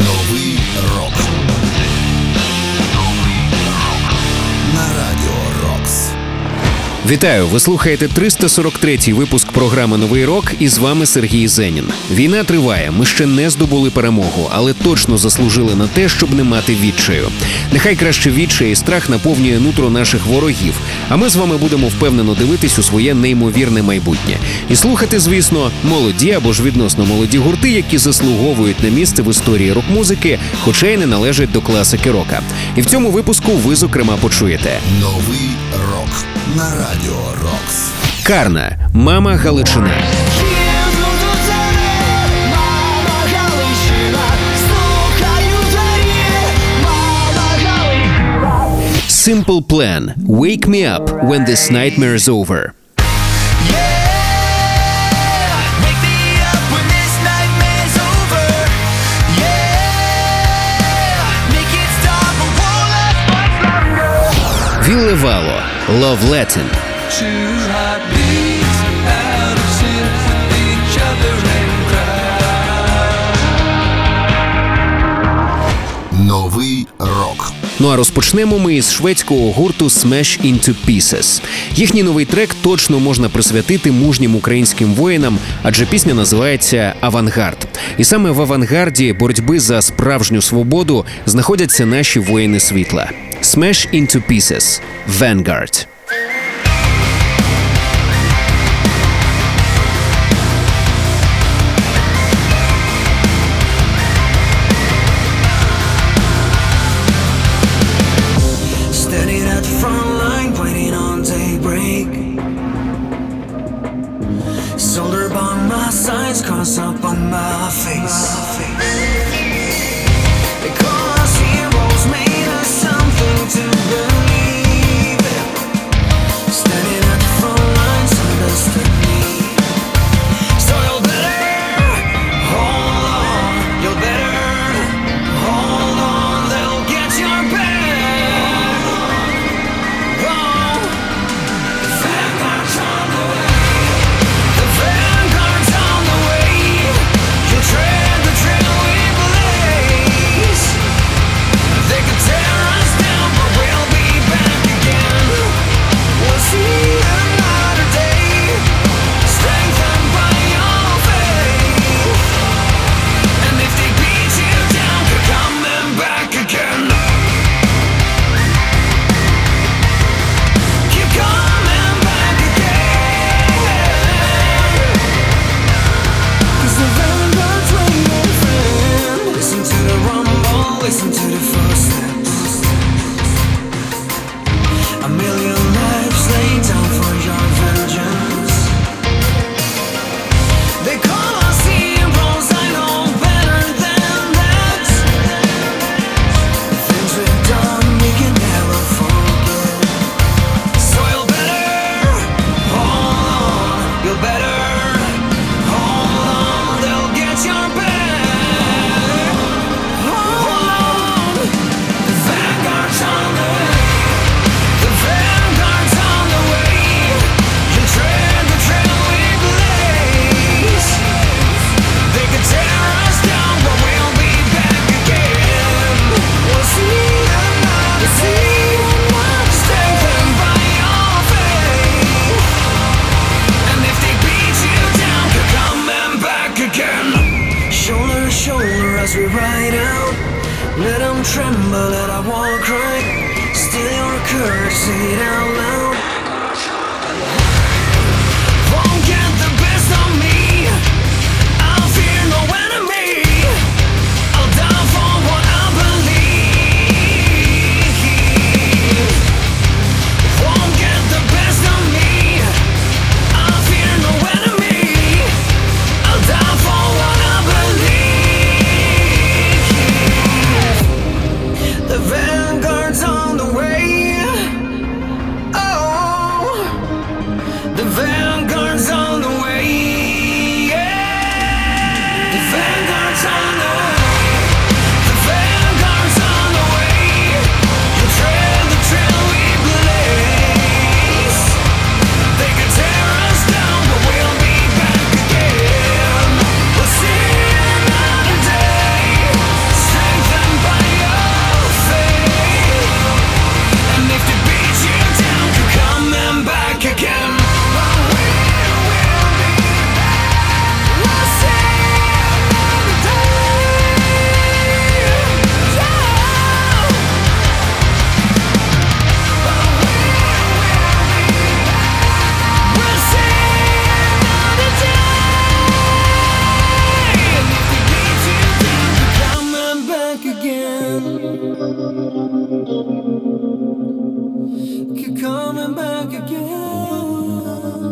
Новий рок. Вітаю! Ви слухаєте 343-й випуск програми Новий рок і з вами Сергій Зенін. Війна триває. Ми ще не здобули перемогу, але точно заслужили на те, щоб не мати відчаю. Нехай краще відчай і страх наповнює нутро наших ворогів. А ми з вами будемо впевнено дивитись у своє неймовірне майбутнє і слухати, звісно, молоді або ж відносно молоді гурти, які заслуговують на місце в історії рок-музики, хоча й не належать до класики рока. І в цьому випуску ви зокрема почуєте. Новий рок. На радіо Рокс. Карна, мама Галичина. Simple Plan. Wake me up when this nightmare is over. Вілле Вало. Love Latin. Новий рок. Ну а розпочнемо ми із шведського гурту Smash Into Pieces. Їхній новий трек точно можна присвятити мужнім українським воїнам, адже пісня називається Авангард. І саме в авангарді боротьби за справжню свободу знаходяться наші воїни світла. Smash Into Pieces – Vanguard.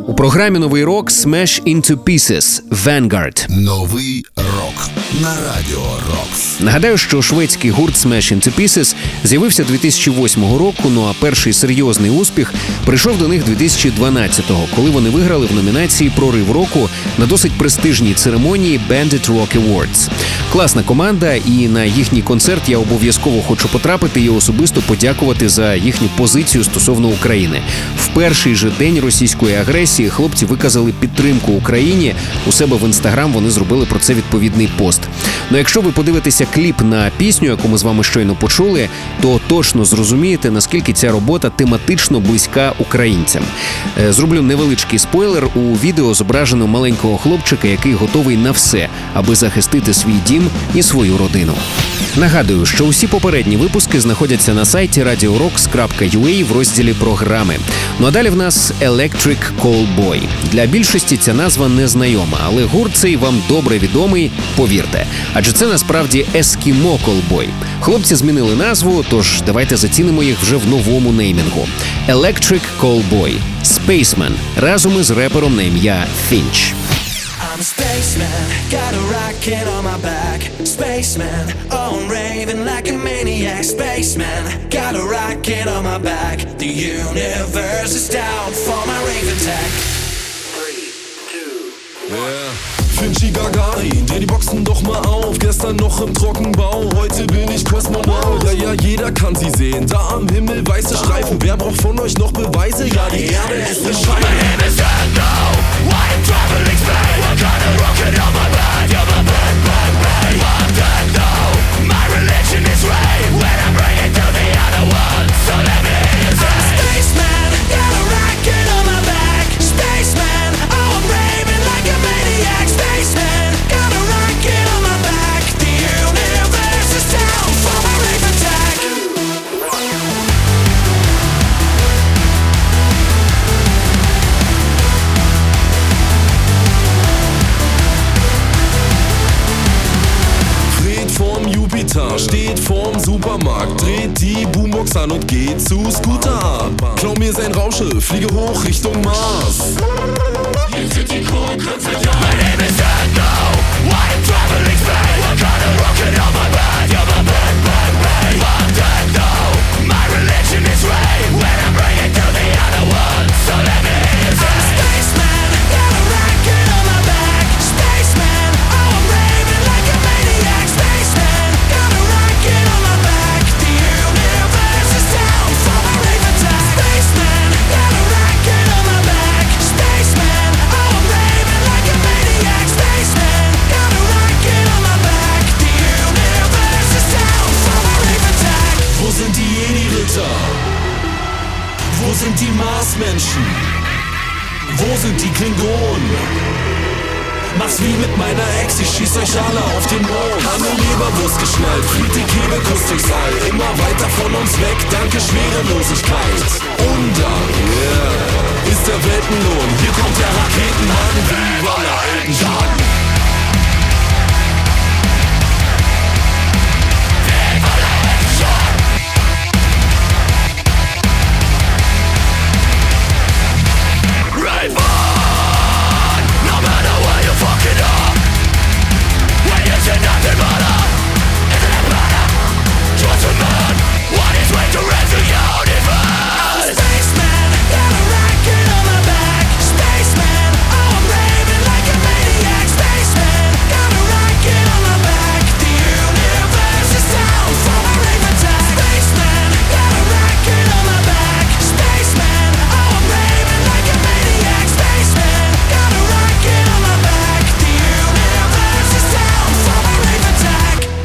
У програмі новий рок Smash Into Pieces Vanguard. Новий рок на радіо Рокс. Нагадаю, що шведський гурт Smash Into Pieces з'явився 2008 року. Ну а перший серйозний успіх прийшов до них 2012-го, коли вони виграли в номінації Прорив року на досить престижній церемонії Bandit Rock Awards. Класна команда, і на їхній концерт я обов'язково хочу потрапити і особисто подякувати за їхню позицію стосовно України. В перший же день російської агресії хлопці виказали підтримку Україні. У себе в інстаграм вони зробили про це відповідний пост. Ну, якщо ви подивитеся кліп на пісню, яку ми з вами щойно почули, то точно зрозумієте, наскільки ця робота тематично близька українцям. Е, Зроблю невеличкий спойлер. У відео зображено маленького хлопчика, який готовий на все, аби захистити свій дім і свою родину. Нагадую, що усі попередні випуски знаходяться на сайті radiorocks.ua в розділі програми. Ну а далі в нас Electric Callboy. Для більшості ця назва незнайома, але гурт цей вам добре відомий, повірте. Адже це насправді Eskimo Callboy. Хлопці змінили назву, тож давайте зацінимо їх вже в новому неймінгу. Electric Callboy Spaceman разом із репером на ім'я Finch. I'm a spaceman, got a rocket on my back. Spaceman, oh, I'm raving like a maniac. Spaceman, got a rocket on my back. The universe is down for my rave attack. Finchi Gagari, dreh die Boxen doch mal auf. Gestern noch im Trockenbau, heute bin ich Kosmonaut. Ja, ja, jeder kann sie sehen. Da am Himmel weiße Streifen. Wer braucht von euch noch Beweise? Ja, die Erde ist eine Scheibe. My religion is rain. When I bring an und geht zu Scooter. Klau mir sein Raumschiff, fliege hoch Richtung Mars. Sind die Marsmenschen? Wo sind die Klingonen? Mach's wie mit meiner Ex, ich schieß euch alle auf den Mond. Hanne Leberwurst geschnallt, fliegt die Kegelkuss durchs All. Immer weiter von uns weg, danke Schwerelosigkeit. Und dann, yeah, ist der Weltenlohn. Hier kommt der Raketenmann, wie Roller Elton John.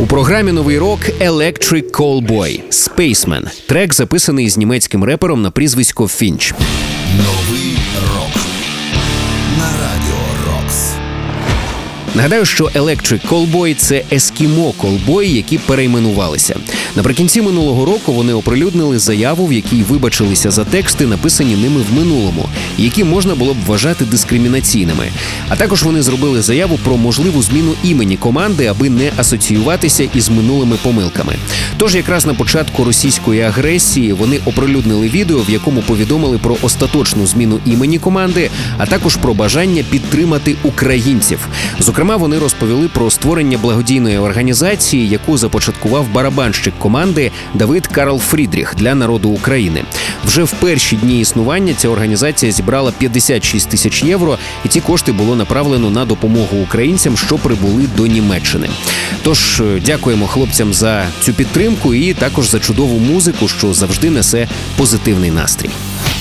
У програмі новий рок Electric Callboy Spaceman. Трек записаний з німецьким репером на прізвисько Фінч. Новий Нагадаю, що Electric Callboy – це ескімо колбої, які перейменувалися. Наприкінці минулого року вони оприлюднили заяву, в якій вибачилися за тексти, написані ними в минулому, які можна було б вважати дискримінаційними. А також вони зробили заяву про можливу зміну імені команди, аби не асоціюватися із минулими помилками. Тож, якраз на початку російської агресії вони оприлюднили відео, в якому повідомили про остаточну зміну імені команди, а також про бажання підтримати українців. Зокрема, вони розповіли про створення благодійної організації, яку започаткував барабанщик команди Давид Карл Фрідріх для народу України. Вже в перші дні існування ця організація зібрала 56 тисяч євро, і ці кошти було направлено на допомогу українцям, що прибули до Німеччини. Тож е, дякуємо хлопцям за цю підтримку і також за чудову музику, що завжди несе позитивний настрій.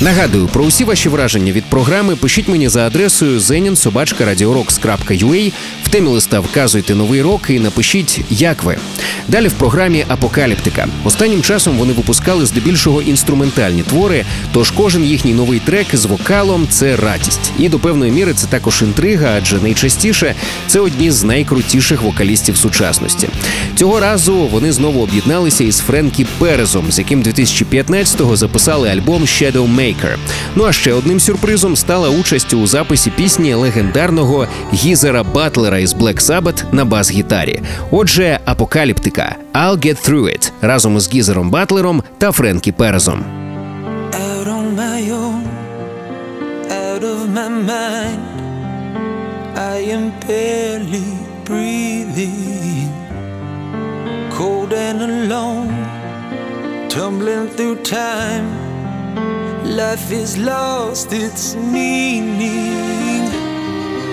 Нагадую, про усі ваші враження від програми пишіть мені за адресою zeninsobachka.radiorocks.ua, в темі листа вказуйте новий рок і напишіть, як ви. Далі в програмі Апокаліптика. Останнім часом вони випускали здебільшого інструментальні твори, тож кожен їхній новий трек з вокалом це радість. І до певної міри це також інтрига, адже найчастіше це одні з найкрутіших вокалістів сучасності. Цього разу вони знову об'єдналися із Френкі Перезом, з яким 2015-го записали альбом Shadow Maker. Ну а ще одним сюрпризом стала участь у записі пісні легендарного Гізера Батлера із Black Sabbath на бас-гітарі. Отже, апокаліптика I'll Get Through It разом із Гізером Батлером та Френкі Перезом. out on my own, out of my mind. I am barely breathing, cold and alone, tumbling through time. Life is lost its meaning.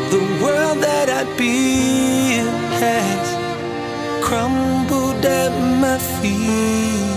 The world that I built has crumbled at my feet.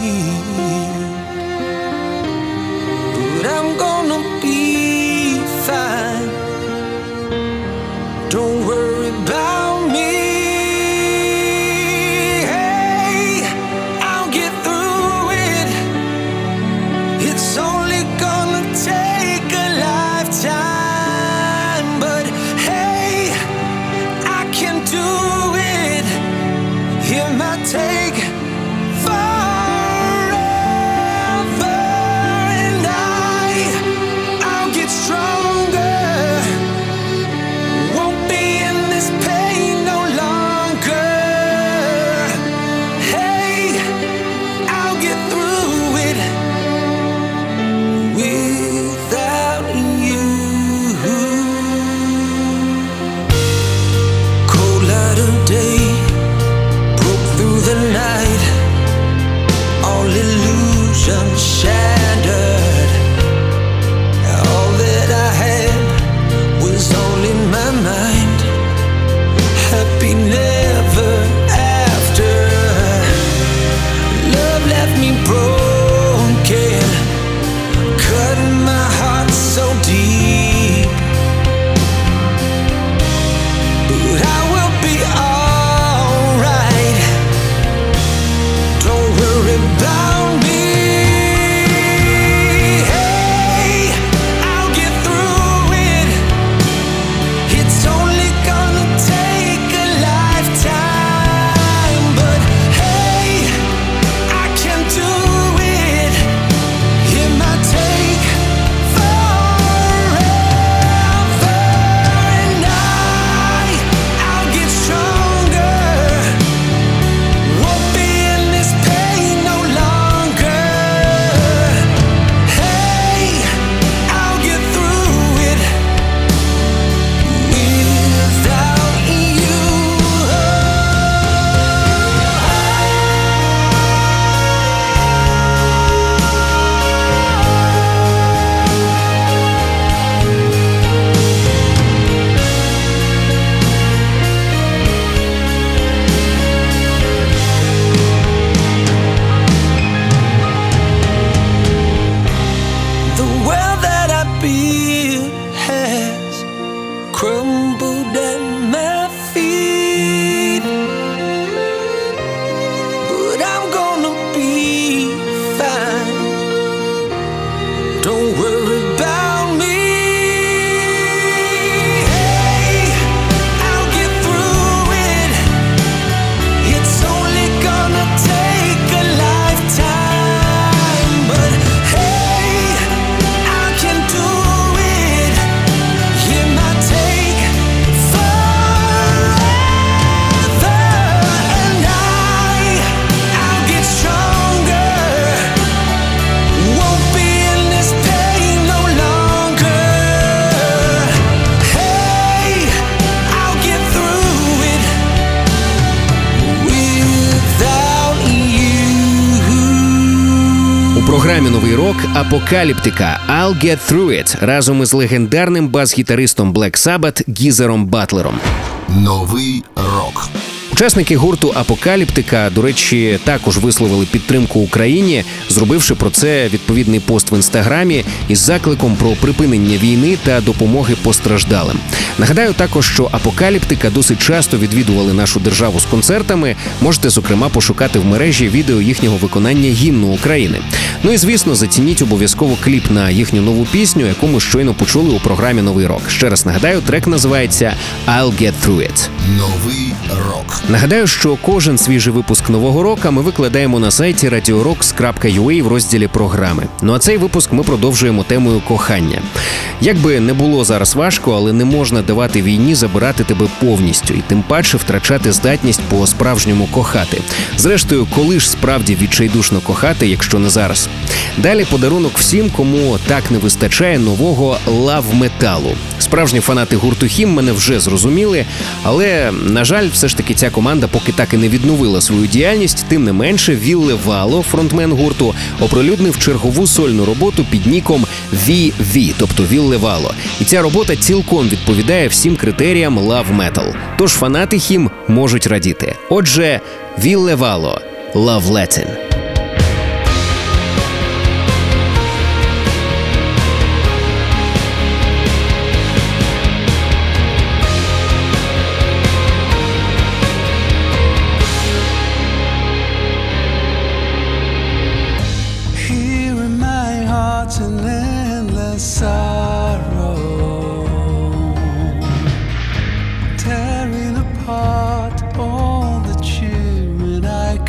Програмі Новий рок Апокаліптика I'll Get Through It разом із легендарним бас-гітаристом Black Sabbath Гізером Батлером. Новий рок. Учасники гурту Апокаліптика, до речі, також висловили підтримку Україні, зробивши про це відповідний пост в інстаграмі із закликом про припинення війни та допомоги постраждалим. Нагадаю також, що апокаліптика досить часто відвідували нашу державу з концертами. Можете зокрема пошукати в мережі відео їхнього виконання гімну України. Ну і звісно, зацініть обов'язково кліп на їхню нову пісню, яку ми щойно почули у програмі Новий рок. Ще раз нагадаю, трек називається «I'll Get Through It». Новий рок. Нагадаю, що кожен свіжий випуск нового року ми викладаємо на сайті radiorocks.ua в розділі програми. Ну а цей випуск ми продовжуємо темою кохання. Як би не було зараз важко, але не можна давати війні забирати тебе повністю, і тим паче втрачати здатність по справжньому кохати. Зрештою, коли ж справді відчайдушно кохати, якщо не зараз. Далі подарунок всім, кому так не вистачає нового лав-металу. Справжні фанати гурту Хім мене вже зрозуміли, але на жаль, все ж таки ця команда поки так і не відновила свою діяльність. Тим не менше, Вілле Вало, фронтмен гурту, оприлюднив чергову сольну роботу під ніком VV, тобто Вілле Вало. І ця робота цілком відповідає всім критеріям Love Metal. Тож фанати Хім можуть радіти. Отже, Вілле Вало Love Latin. heart all the cheer, and I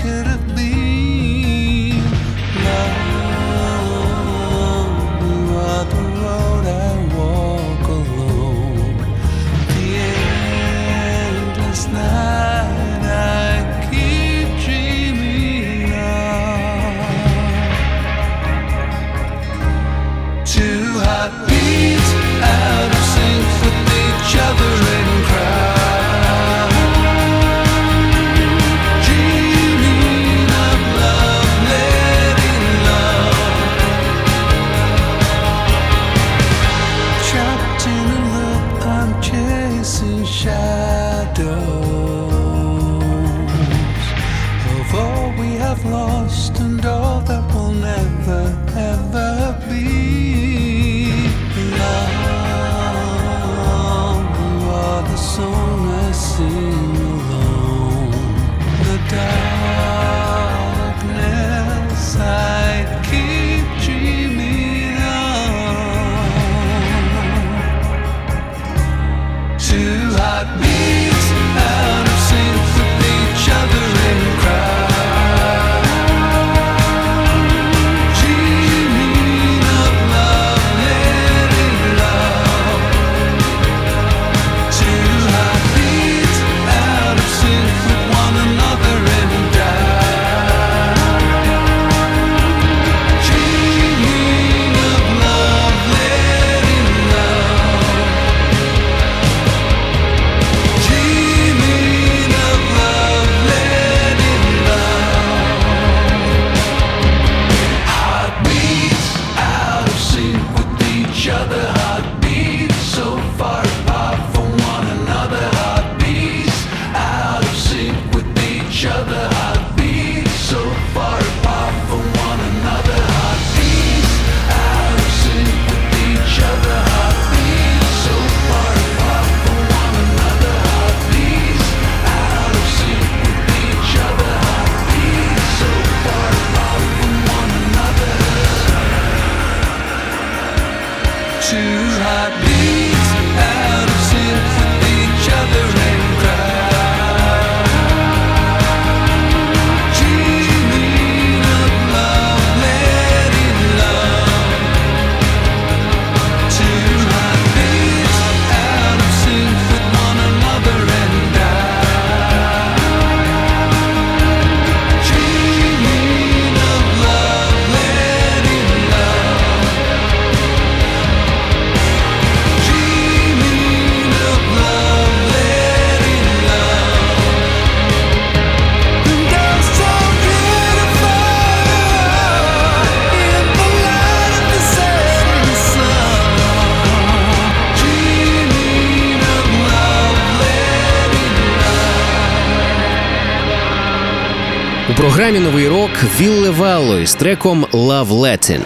У програмі новий рок Вілле Валло із треком Love Latin.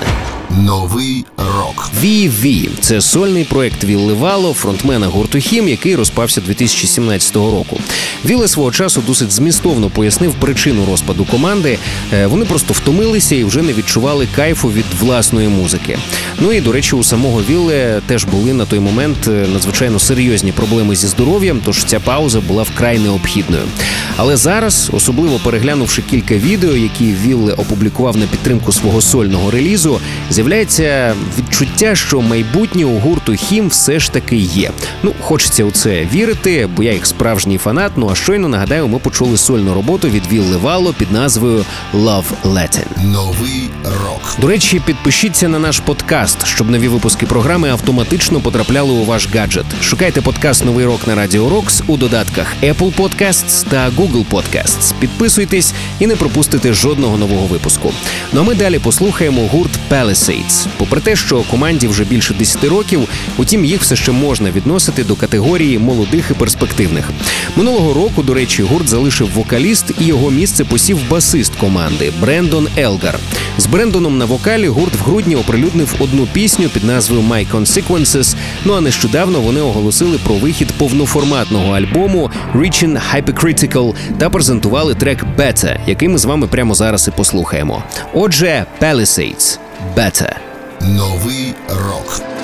Новий рок. VV – це сольний проект Вілли Вало, фронтмена гурту Хім, який розпався 2017 року. Вілле свого часу досить змістовно пояснив причину розпаду команди. Е, Вони просто втомилися і вже не відчували кайфу від власної музики. Ну і до речі, у самого Вілле теж були на той момент е, надзвичайно серйозні проблеми зі здоров'ям, тож ця пауза була вкрай необхідною. Але зараз, особливо переглянувши кілька відео, які Вілле опублікував на підтримку свого сольного релізу, з'являється відчуття, що майбутнє у гурту Хім все ж таки є. Ну, хочеться у це вірити, бо я їх справжній фанат. Ну а щойно нагадаю, ми почули сольну роботу від Вілли Вало під назвою Love Latin. Новий рок. До речі, підпишіться на наш подкаст, щоб нові випуски програми автоматично потрапляли у ваш гаджет. Шукайте подкаст Новий рок на Радіо Рокс у додатках Apple Podcasts та Google Podcasts. Підписуйтесь і не пропустите жодного нового випуску. Ну а ми далі послухаємо гурт Palisades. Попри те, що команді вже більше 10 років, утім їх все ще можна відносити до категорії молодих і перспективних. Минулого року, до речі, гурт залишив вокаліст і його місце посів басист команди Брендон Елгар. З Брендоном на вокалі гурт в грудні оприлюднив одну пісню під назвою My Consequences. Ну а нещодавно вони оголосили про вихід повноформатного альбому Reaching Hypercritical та презентували трек Better, який ми з вами прямо зараз і послухаємо. Отже, Palisades Better. Новий рок.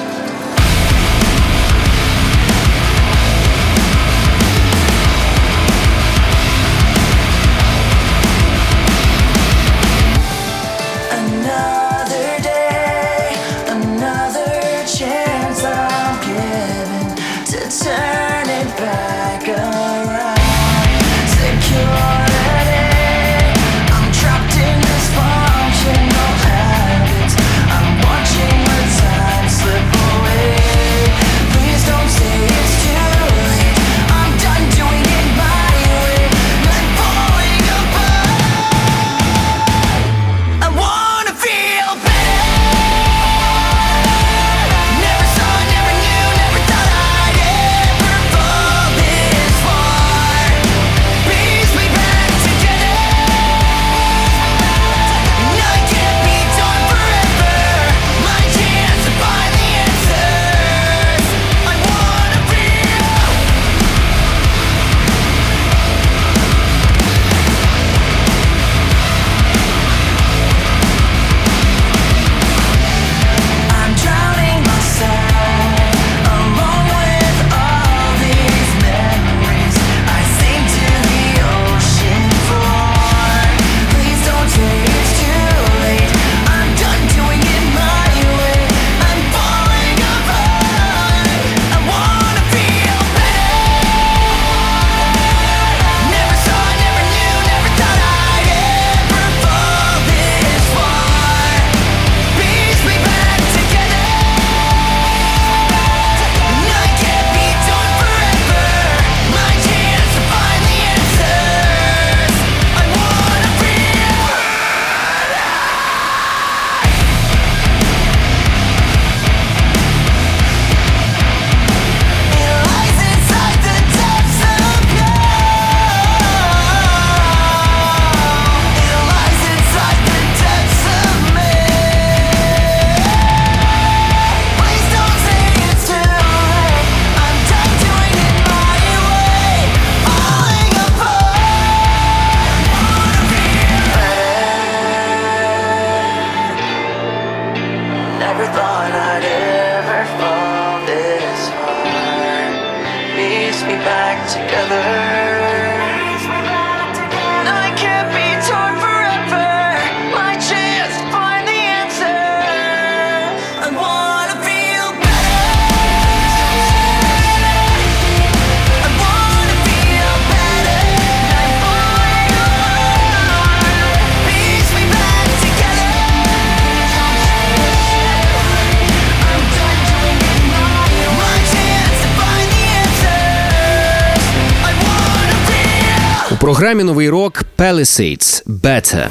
Програмі новий рок Palisades Better.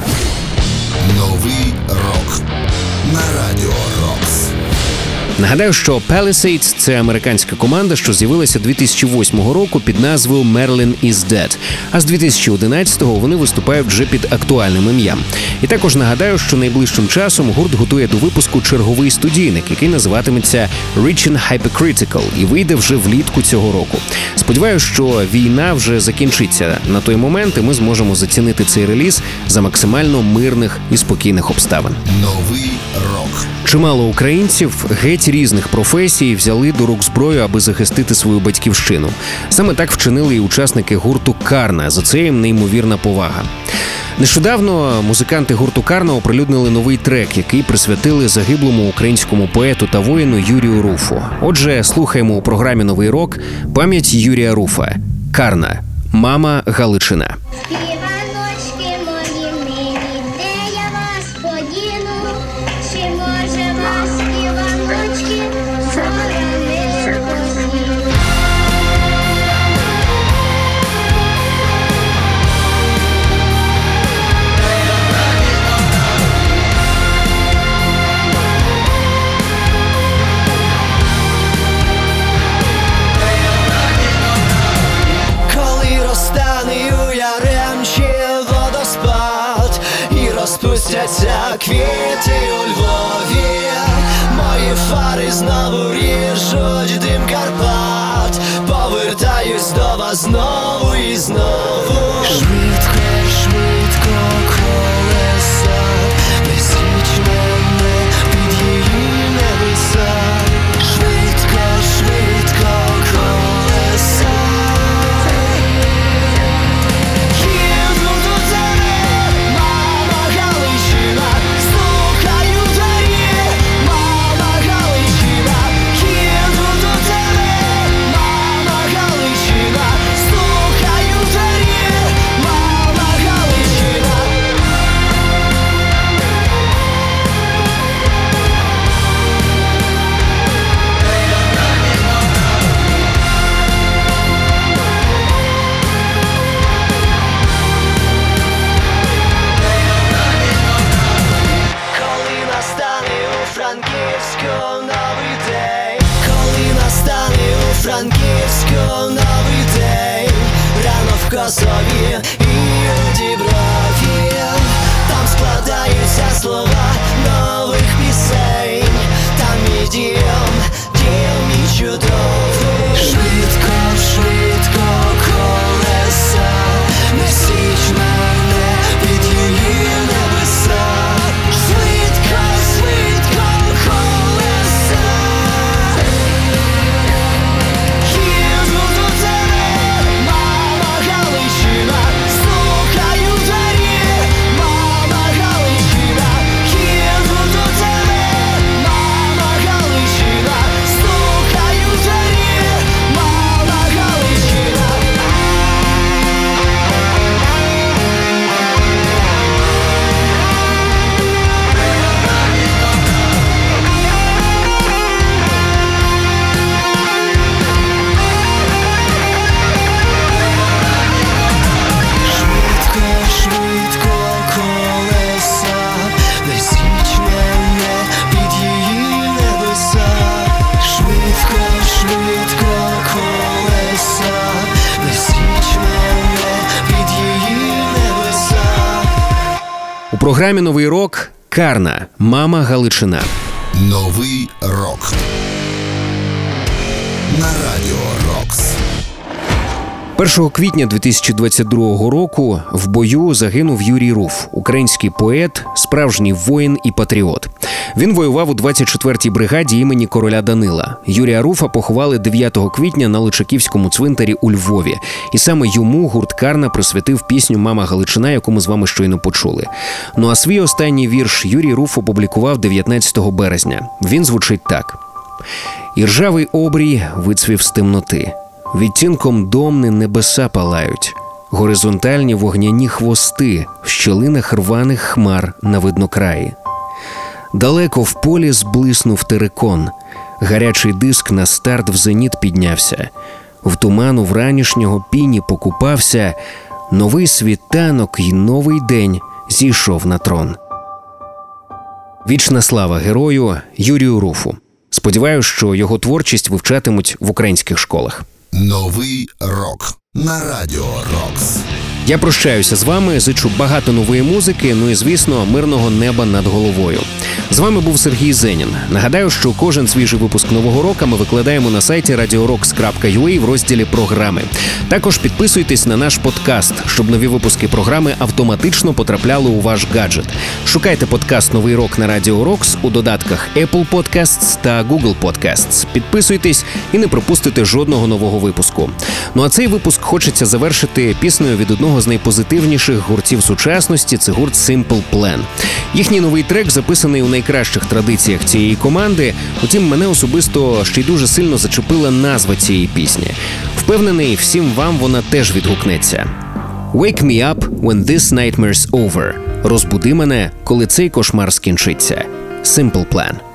Новий рок. На радіо. Нагадаю, що Palisades – це американська команда, що з'явилася 2008 року під назвою Merlin is Dead, А з 2011-го вони виступають вже під актуальним ім'ям. І також нагадаю, що найближчим часом гурт готує до випуску черговий студійник, який називатиметься Reaching Hypercritical і вийде вже влітку цього року. Сподіваюся, що війна вже закінчиться на той момент, і ми зможемо зацінити цей реліз за максимально мирних і спокійних обставин. Новий рок. Чимало українців геть різних професій взяли до рук зброю, аби захистити свою батьківщину. Саме так вчинили і учасники гурту Карна. За це їм неймовірна повага. Нещодавно музиканти гурту Карна оприлюднили новий трек, який присвятили загиблому українському поету та воїну Юрію Руфу. Отже, слухаємо у програмі Новий рок пам'ять Юрія Руфа. Карна, мама Галичина. Квіти у Львові. Мої фари знову ріжуть дим Карпат. Повертаюсь до вас знову і знову. Швидко, Програмі Новий рок Карна, мама Галичина. Новий рок. На радіо Рокс. 1 квітня 2022 року в бою загинув Юрій Руф, український поет, справжній воїн і патріот. Він воював у 24-й бригаді імені короля Данила. Юрія Руфа поховали 9 квітня на Личаківському цвинтарі у Львові, і саме йому гурт Карна присвятив пісню Мама Галичина, яку ми з вами щойно почули. Ну а свій останній вірш Юрій Руф опублікував 19 березня. Він звучить так. І ржавий обрій вицвів з темноти. Відтінком домни небеса палають, горизонтальні вогняні хвости в щолинах рваних хмар на виднокраї. Далеко в полі зблиснув терикон, гарячий диск на старт в зеніт піднявся, в туману вранішнього піні покупався, новий світанок і новий день зійшов на трон. Вічна слава герою Юрію Руфу. Сподіваюсь, що його творчість вивчатимуть в українських школах. Новий рок на радіо Рокс. Я прощаюся з вами. Зичу багато нової музики. Ну і звісно, мирного неба над головою. З вами був Сергій Зенін. Нагадаю, що кожен свіжий випуск нового року ми викладаємо на сайті radiorocks.ua в розділі програми. Також підписуйтесь на наш подкаст, щоб нові випуски програми автоматично потрапляли у ваш гаджет. Шукайте подкаст Новий рок на Радіо Рокс у додатках Apple Podcasts та Google Podcasts. Підписуйтесь і не пропустите жодного нового випуску. Ну а цей випуск хочеться завершити піснею від одного одного з найпозитивніших гуртів сучасності це гурт Simple Plan. Їхній новий трек записаний у найкращих традиціях цієї команди. Утім, мене особисто ще й дуже сильно зачепила назва цієї пісні. Впевнений, всім вам вона теж відгукнеться. «Wake me up when this nightmare's over» Розбуди мене, коли цей кошмар скінчиться. Simple Plan.